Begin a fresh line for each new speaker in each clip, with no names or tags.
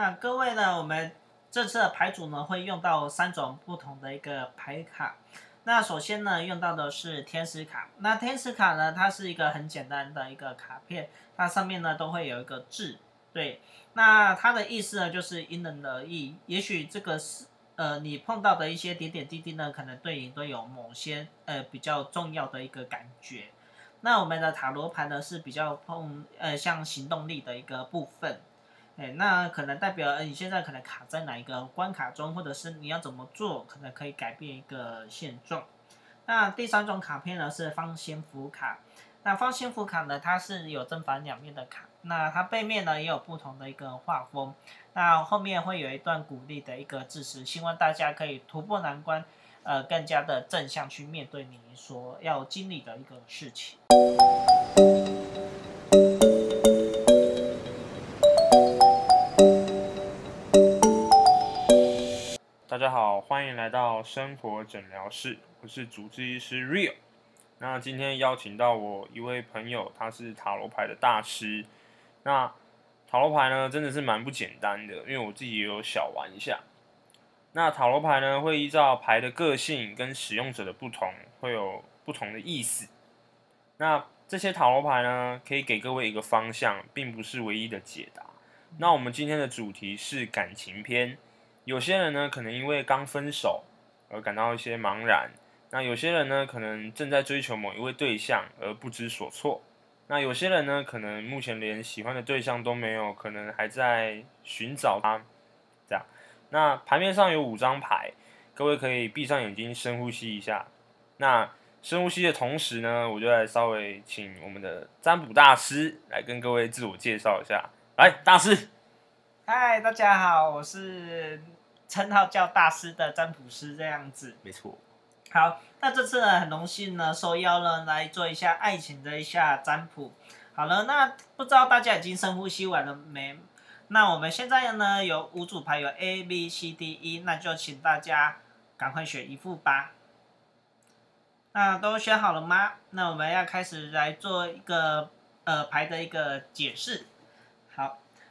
那各位呢，我们这次的牌组呢会用到三种不同的一个牌卡。那首先呢，用到的是天使卡。那天使卡呢，它是一个很简单的一个卡片，它上面呢都会有一个字。对，那它的意思呢，就是因人而异。也许这个是呃，你碰到的一些点点滴滴呢，可能对你都有某些呃比较重要的一个感觉。那我们的塔罗牌呢是比较碰呃像行动力的一个部分。哎，那可能代表你现在可能卡在哪一个关卡中，或者是你要怎么做，可能可以改变一个现状。那第三种卡片呢是方仙符卡。那方仙符卡呢，它是有正反两面的卡。那它背面呢也有不同的一个画风。那后面会有一段鼓励的一个字词，希望大家可以突破难关，呃，更加的正向去面对你所要经历的一个事情。
大家好，欢迎来到生活诊疗室，我是主治医师 Real。那今天邀请到我一位朋友，他是塔罗牌的大师。那塔罗牌呢，真的是蛮不简单的，因为我自己也有小玩一下。那塔罗牌呢，会依照牌的个性跟使用者的不同，会有不同的意思。那这些塔罗牌呢，可以给各位一个方向，并不是唯一的解答。那我们今天的主题是感情篇。有些人呢，可能因为刚分手而感到一些茫然；那有些人呢，可能正在追求某一位对象而不知所措；那有些人呢，可能目前连喜欢的对象都没有，可能还在寻找他。这样，那牌面上有五张牌，各位可以闭上眼睛，深呼吸一下。那深呼吸的同时呢，我就来稍微请我们的占卜大师来跟各位自我介绍一下。来，大师。
嗨，大家好，我是。称号叫大师的占卜师这样子，
没错。
好，那这次呢，很荣幸呢，受邀呢来做一下爱情的一下占卜。好了，那不知道大家已经深呼吸完了没？那我们现在呢有五组牌，有 A、B、C、D、E，那就请大家赶快选一副吧。那都选好了吗？那我们要开始来做一个呃牌的一个解释。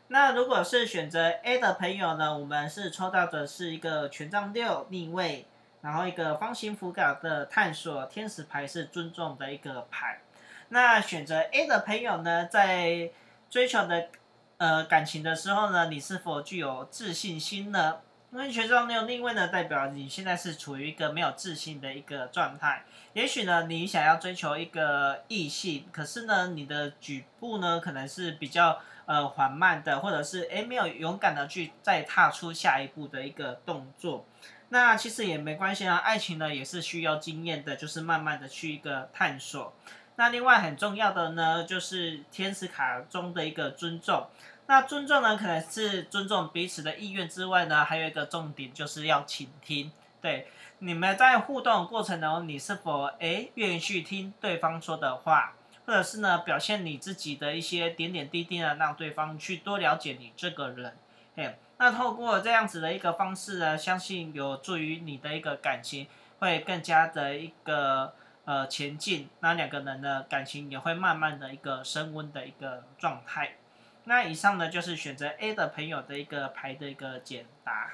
那如果是选择 A 的朋友呢，我们是抽到的是一个权杖六逆位，然后一个方形符稿的探索天使牌是尊重的一个牌。那选择 A 的朋友呢，在追求的呃感情的时候呢，你是否具有自信心呢？因为权杖六逆位呢，代表你现在是处于一个没有自信的一个状态。也许呢，你想要追求一个异性，可是呢，你的举步呢，可能是比较。呃，缓慢的，或者是诶没有勇敢的去再踏出下一步的一个动作，那其实也没关系啊。爱情呢也是需要经验的，就是慢慢的去一个探索。那另外很重要的呢，就是天使卡中的一个尊重。那尊重呢，可能是尊重彼此的意愿之外呢，还有一个重点就是要倾听。对，你们在互动过程中，你是否诶愿意去听对方说的话？或者是呢，表现你自己的一些点点滴滴呢，让对方去多了解你这个人。嘿，那透过这样子的一个方式呢，相信有助于你的一个感情会更加的一个呃前进。那两个人的感情也会慢慢的一个升温的一个状态。那以上呢就是选择 A 的朋友的一个牌的一个解答。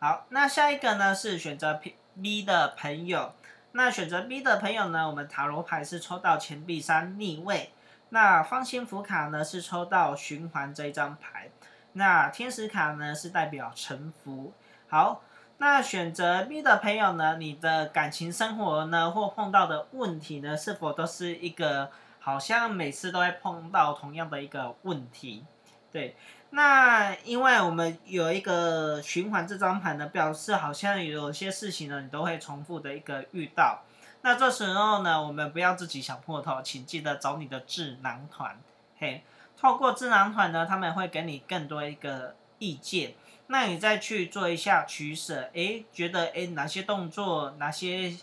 好，那下一个呢是选择 P B 的朋友。那选择 B 的朋友呢？我们塔罗牌是抽到钱币三逆位。那方心符卡呢是抽到循环这一张牌。那天使卡呢是代表臣服。好，那选择 B 的朋友呢，你的感情生活呢或碰到的问题呢，是否都是一个好像每次都会碰到同样的一个问题？对。那因为我们有一个循环这张牌呢，表示好像有些事情呢，你都会重复的一个遇到。那这时候呢，我们不要自己想破头，请记得找你的智囊团。嘿，透过智囊团呢，他们会给你更多一个意见。那你再去做一下取舍，诶，觉得诶哪些动作，哪些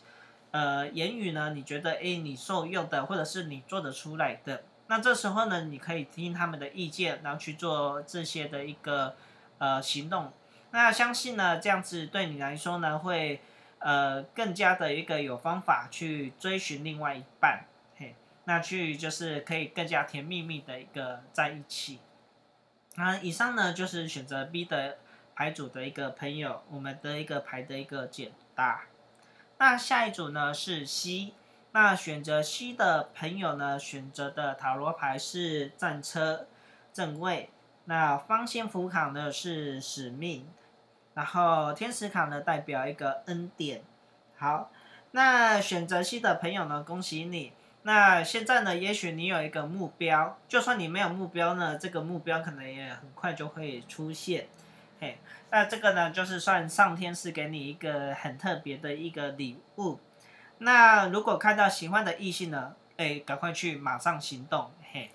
呃言语呢？你觉得诶你受用的，或者是你做得出来的？那这时候呢，你可以听他们的意见，然后去做这些的一个呃行动。那相信呢，这样子对你来说呢，会呃更加的一个有方法去追寻另外一半，嘿，那去就是可以更加甜蜜蜜的一个在一起。那以上呢就是选择 B 的牌组的一个朋友，我们的一个牌的一个解答。那下一组呢是 C，那选择 C 的朋友呢选择的塔罗牌是战车正位，那方仙福卡呢是使命，然后天使卡呢代表一个恩典。好，那选择 C 的朋友呢，恭喜你。那现在呢，也许你有一个目标，就算你没有目标呢，这个目标可能也很快就会出现。嘿，那这个呢，就是算上天是给你一个很特别的一个礼物。那如果看到喜欢的异性呢，哎，赶快去马上行动。嘿，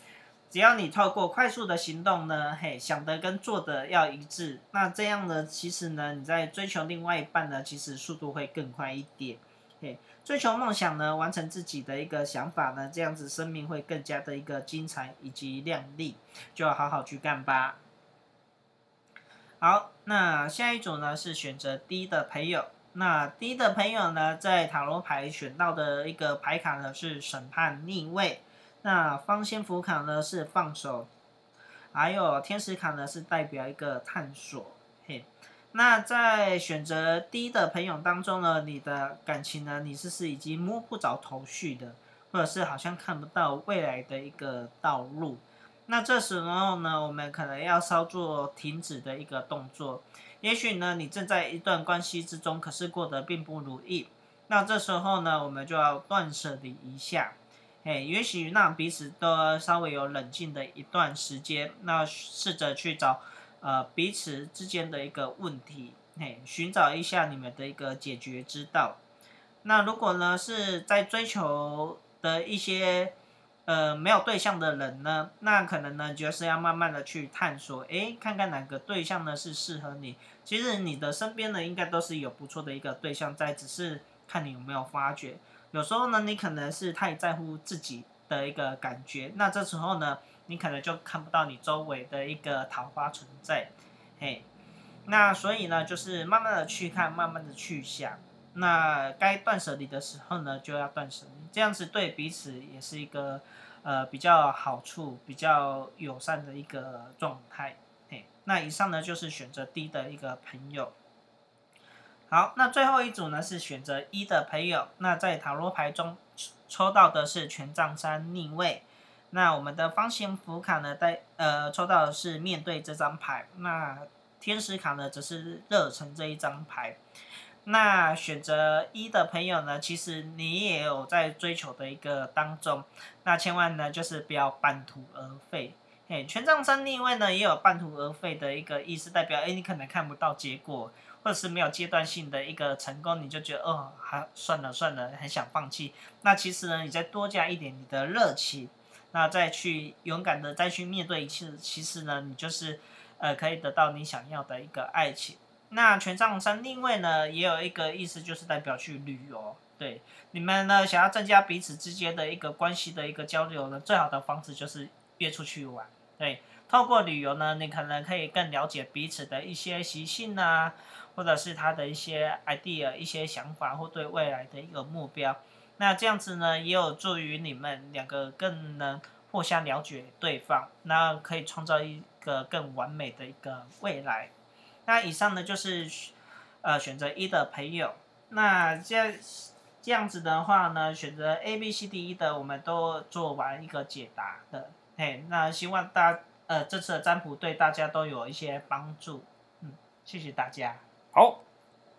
只要你透过快速的行动呢，嘿，想的跟做的要一致，那这样呢，其实呢，你在追求另外一半呢，其实速度会更快一点。嘿，追求梦想呢，完成自己的一个想法呢，这样子生命会更加的一个精彩以及亮丽，就要好好去干吧。好，那下一组呢是选择 D 的朋友。那 D 的朋友呢，在塔罗牌选到的一个牌卡呢是审判逆位。那方仙福卡呢是放手，还有天使卡呢是代表一个探索。嘿，那在选择 D 的朋友当中呢，你的感情呢，你是是已经摸不着头绪的，或者是好像看不到未来的一个道路。那这时候呢，我们可能要稍作停止的一个动作。也许呢，你正在一段关系之中，可是过得并不如意。那这时候呢，我们就要断舍离一下。哎，也许让彼此都稍微有冷静的一段时间，那试着去找呃彼此之间的一个问题，嘿，寻找一下你们的一个解决之道。那如果呢是在追求的一些。呃，没有对象的人呢，那可能呢就是要慢慢的去探索，诶，看看哪个对象呢是适合你。其实你的身边呢应该都是有不错的一个对象在，只是看你有没有发觉。有时候呢，你可能是太在乎自己的一个感觉，那这时候呢，你可能就看不到你周围的一个桃花存在，嘿。那所以呢，就是慢慢的去看，慢慢的去想。那该断舍离的时候呢，就要断舍离，这样子对彼此也是一个呃比较好处、比较友善的一个状态。嘿，那以上呢就是选择 D 的一个朋友。好，那最后一组呢是选择一的朋友。那在塔罗牌中抽到的是权杖三逆位。那我们的方形符卡呢带呃抽到的是面对这张牌。那天使卡呢则是热忱这一张牌。那选择一的朋友呢，其实你也有在追求的一个当中，那千万呢就是不要半途而废。嘿，权杖三逆位呢也有半途而废的一个意思，代表哎你可能看不到结果，或者是没有阶段性的一个成功，你就觉得哦，还算了算了，很想放弃。那其实呢，你再多加一点你的热情，那再去勇敢的再去面对一次，其实呢，你就是呃可以得到你想要的一个爱情。那权杖三逆位呢，也有一个意思，就是代表去旅游。对，你们呢想要增加彼此之间的一个关系的一个交流呢，最好的方式就是约出去玩。对，透过旅游呢，你可能可以更了解彼此的一些习性啊，或者是他的一些 idea、一些想法或对未来的一个目标。那这样子呢，也有助于你们两个更能互相了解对方，那可以创造一个更完美的一个未来。那以上呢就是，呃，选择一的朋友。那这样这样子的话呢，选择 A、B、C、D、E 的，我们都做完一个解答的。嘿，那希望大呃这次的占卜对大家都有一些帮助。嗯，谢谢大家。
好，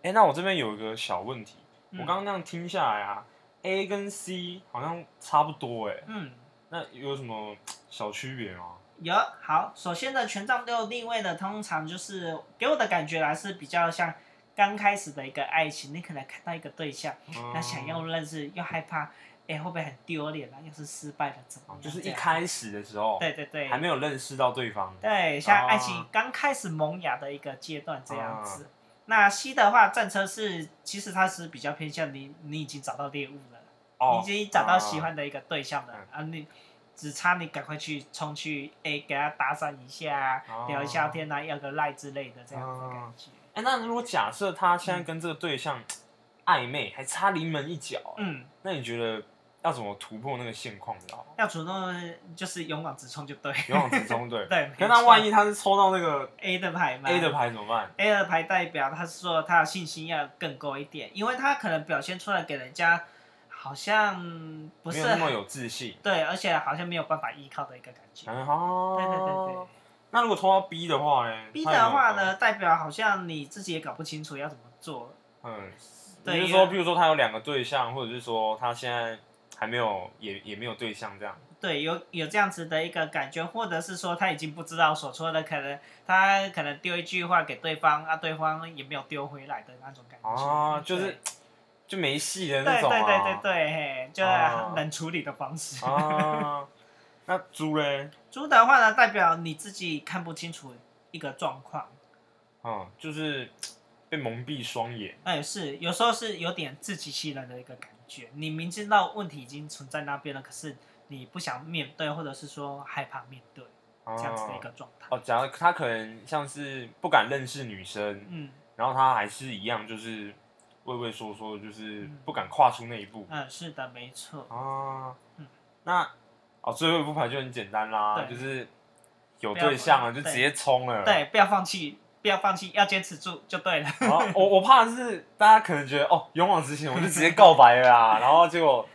哎，那我这边有一个小问题，我刚刚那样听下来啊，A 跟 C 好像差不多哎。嗯。那有什么小区别吗？
有好，首先呢，权杖六逆位呢，通常就是给我的感觉啦是比较像刚开始的一个爱情，你可能看到一个对象，那想要认识又害怕，哎，会不会很丢脸啊？要是失败了怎么？
就是一开始的时候，
对对对，
还没有认识到对方，
对，像爱情刚开始萌芽的一个阶段这样子。那 C 的话，战车是其实它是比较偏向你，你已经找到猎物了，你已经找到喜欢的一个对象了啊，你。只差你赶快去冲去，哎，给他打伞一下，聊一下天啊，要个赖之类的这样子感觉。
哎，那如果假设他现在跟这个对象暧昧，还差临门一脚，嗯，那你觉得要怎么突破那个现况，你知道吗？
要主动就是勇往直冲就对。
勇往直冲，对。
对，
可那万一他是抽到那个
A 的牌嘛
A 的牌怎么办
？A 的牌代表他是说他的信心要更高一点，因为他可能表现出来给人家好像不是
没有那么有自信。
对，而且好像没有办法依靠的一个感觉。
嗯，好。
对对对对。
那如果抽到 B 的话呢
？B 的话呢，代表好像你自己也搞不清楚要怎么做。
嗯，
对，
就是说，比如说他有两个对象，或者是说他现在还没有，也也没有对象这样。
对，有有这样子的一个感觉，或者是说他已经不知道所说的，可能他可能丢一句话给对方，啊，对方也没有丢回来的那种感觉。
啊，就是就没戏的那种
啊。对对对对对，嘿，就是冷处理的方式。
啊。那猪嘞？
猪的话呢，代表你自己看不清楚一个状况。
嗯，就是被蒙蔽双眼。
哎，是有时候是有点自欺欺人的一个感觉。你明知道问题已经存在那边了，可是你不想面对，或者是说害怕面对这样子的一个状态。
哦，假如他可能像是不敢认识女生，
嗯，
然后他还是一样，就是畏畏缩缩，就是不敢跨出那一步。
嗯，是的，没错。
啊，嗯，那。哦，最后一副牌就很简单啦，就是有对象了就直接冲了。
对，不要放弃，不要放弃，要坚持住就对了。
我我怕是大家可能觉得哦，勇往直前，我就直接告白了啦，然后结果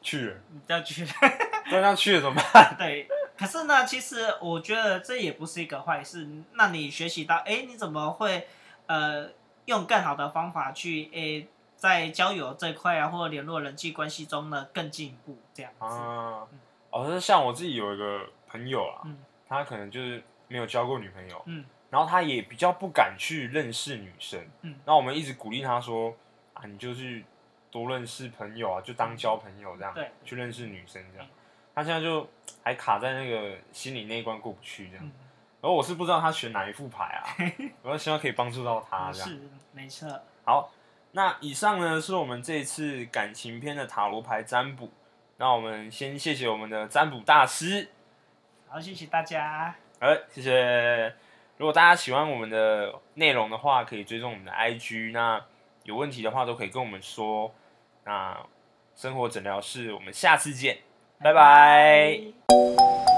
去了，
要去了，
对，那去了怎么办？
对，可是呢，其实我觉得这也不是一个坏事。那你学习到，哎，你怎么会呃用更好的方法去诶？在交友这块啊，或者联络人际关系中呢，更进一步这样子。
啊，哦，是像我自己有一个朋友啊，他可能就是没有交过女朋友，嗯，然后他也比较不敢去认识女生，嗯，那我们一直鼓励他说，啊，你就去多认识朋友啊，就当交朋友这样，
对，
去认识女生这样。他现在就还卡在那个心理那一关过不去这样，然后我是不知道他选哪一副牌啊，我希望可以帮助到他这样，
是没错。
好。那以上呢是我们这一次感情篇的塔罗牌占卜。那我们先谢谢我们的占卜大师，
好，谢谢大家。
好，谢谢。如果大家喜欢我们的内容的话，可以追踪我们的 IG。那有问题的话都可以跟我们说。那生活诊疗室，我们下次见，拜拜。